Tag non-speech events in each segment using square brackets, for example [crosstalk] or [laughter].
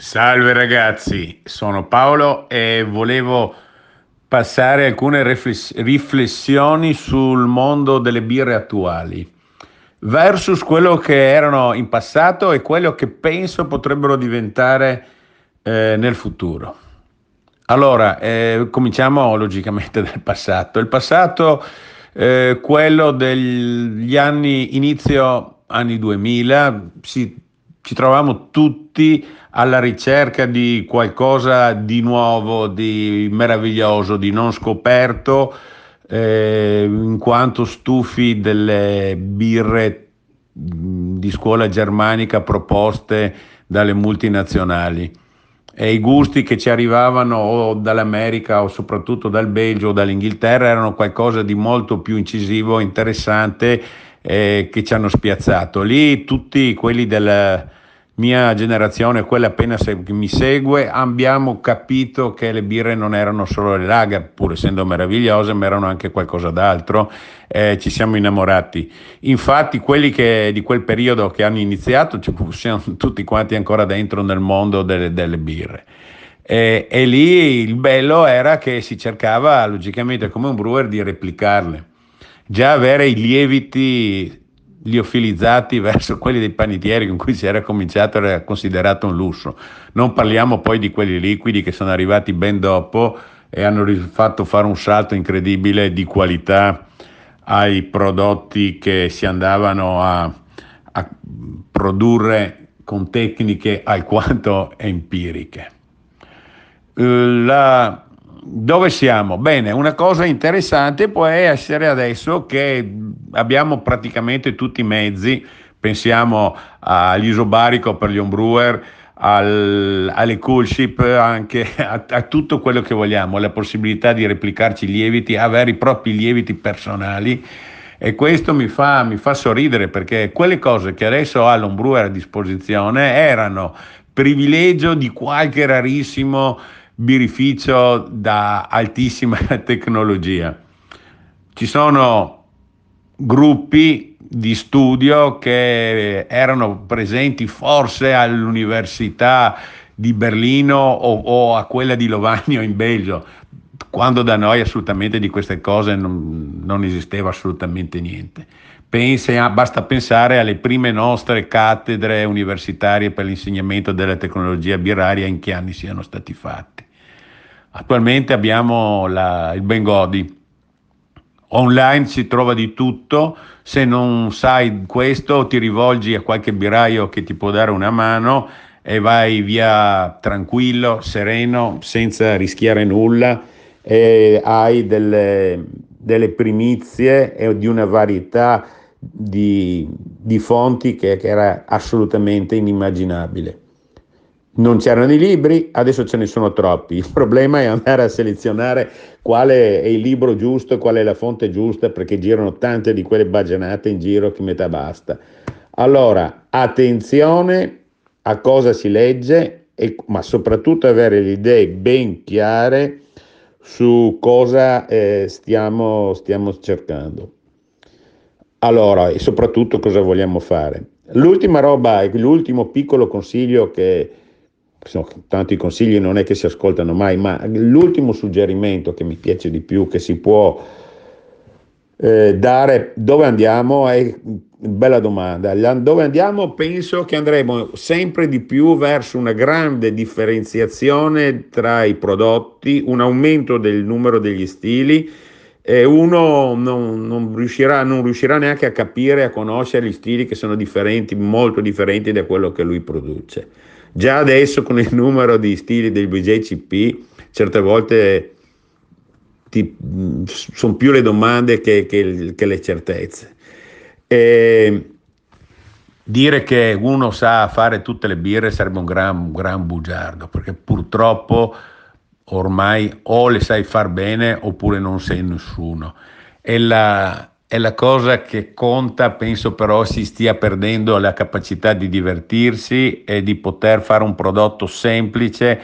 Salve ragazzi, sono Paolo e volevo passare alcune riflessioni sul mondo delle birre attuali versus quello che erano in passato e quello che penso potrebbero diventare eh, nel futuro. Allora, eh, cominciamo logicamente [laughs] dal passato. Il passato, eh, quello degli anni, inizio anni 2000, si, ci trovavamo tutti alla ricerca di qualcosa di nuovo, di meraviglioso, di non scoperto, eh, in quanto stufi delle birre di scuola germanica proposte dalle multinazionali. E i gusti che ci arrivavano o dall'America o soprattutto dal Belgio o dall'Inghilterra erano qualcosa di molto più incisivo, interessante eh, che ci hanno spiazzato. Lì tutti quelli della mia generazione, quella appena se- mi segue, abbiamo capito che le birre non erano solo le lager, pur essendo meravigliose, ma erano anche qualcosa d'altro. Eh, ci siamo innamorati. Infatti, quelli che, di quel periodo che hanno iniziato, ci siamo [laughs] tutti quanti ancora dentro nel mondo delle, delle birre. E, e lì il bello era che si cercava, logicamente, come un brewer, di replicarle. Già avere i lieviti liofilizzati verso quelli dei panettieri con cui si era cominciato era considerato un lusso. Non parliamo poi di quelli liquidi che sono arrivati ben dopo e hanno fatto fare un salto incredibile di qualità ai prodotti che si andavano a, a produrre con tecniche alquanto empiriche. La, dove siamo? Bene, una cosa interessante può essere adesso che abbiamo praticamente tutti i mezzi, pensiamo all'isobarico per gli homebrewer, al, alle coolship, anche [laughs] a, a, tutto quello che vogliamo, la possibilità di replicarci i lieviti, avere i propri lieviti personali e questo mi fa, mi fa sorridere perché quelle cose che adesso ha l'homebrewer a disposizione erano privilegio di qualche rarissimo birrificio da altissima [laughs] tecnologia. Ci sono gruppi di studio che erano presenti forse all'Università di Berlino o, o a quella di Lovagno in Belgio, quando da noi assolutamente di queste cose non, non esisteva assolutamente niente. Pensa, basta pensare alle prime nostre cattedre universitarie per l'insegnamento della tecnologia birraria in che anni siano stati fatti. Attualmente abbiamo la, il Bengodi. Online si trova di tutto, se non sai questo ti rivolgi a qualche biraio che ti può dare una mano e vai via tranquillo, sereno, senza rischiare nulla e hai delle, delle primizie e di una varietà di, di fonti che, che era assolutamente inimmaginabile. Non c'erano i libri, adesso ce ne sono troppi. Il problema è andare a selezionare quale è il libro giusto, qual è la fonte giusta, perché girano tante di quelle baggianate in giro che metà basta. Allora, attenzione a cosa si legge, e, ma soprattutto avere le idee ben chiare su cosa eh, stiamo, stiamo cercando. Allora, e soprattutto cosa vogliamo fare. L'ultima roba, l'ultimo piccolo consiglio che sono tanti consigli non è che si ascoltano mai, ma l'ultimo suggerimento che mi piace di più, che si può eh, dare dove andiamo, è bella domanda. Dove andiamo? Penso che andremo sempre di più verso una grande differenziazione tra i prodotti, un aumento del numero degli stili e uno non, non, riuscirà, non riuscirà neanche a capire, a conoscere gli stili che sono differenti, molto differenti da quello che lui produce. Già adesso con il numero di stili del BJCP, certe volte sono più le domande che, che, che le certezze. E dire che uno sa fare tutte le birre sarebbe un gran, un gran bugiardo, perché purtroppo ormai o le sai far bene oppure non sei nessuno. E la, è la cosa che conta, penso però si stia perdendo la capacità di divertirsi e di poter fare un prodotto semplice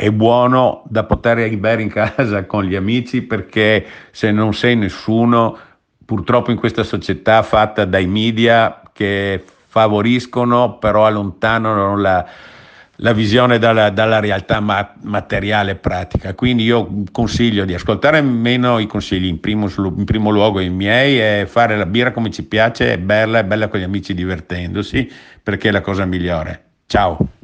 e buono da poter bere in casa con gli amici perché se non sei nessuno, purtroppo in questa società fatta dai media che favoriscono però allontanano la, la visione dalla, dalla realtà ma- materiale e pratica. Quindi io consiglio di ascoltare meno i consigli, in primo, in primo, luogo i miei, e fare la birra come ci piace, è bella, è bella con gli amici divertendosi, perché è la cosa migliore. Ciao!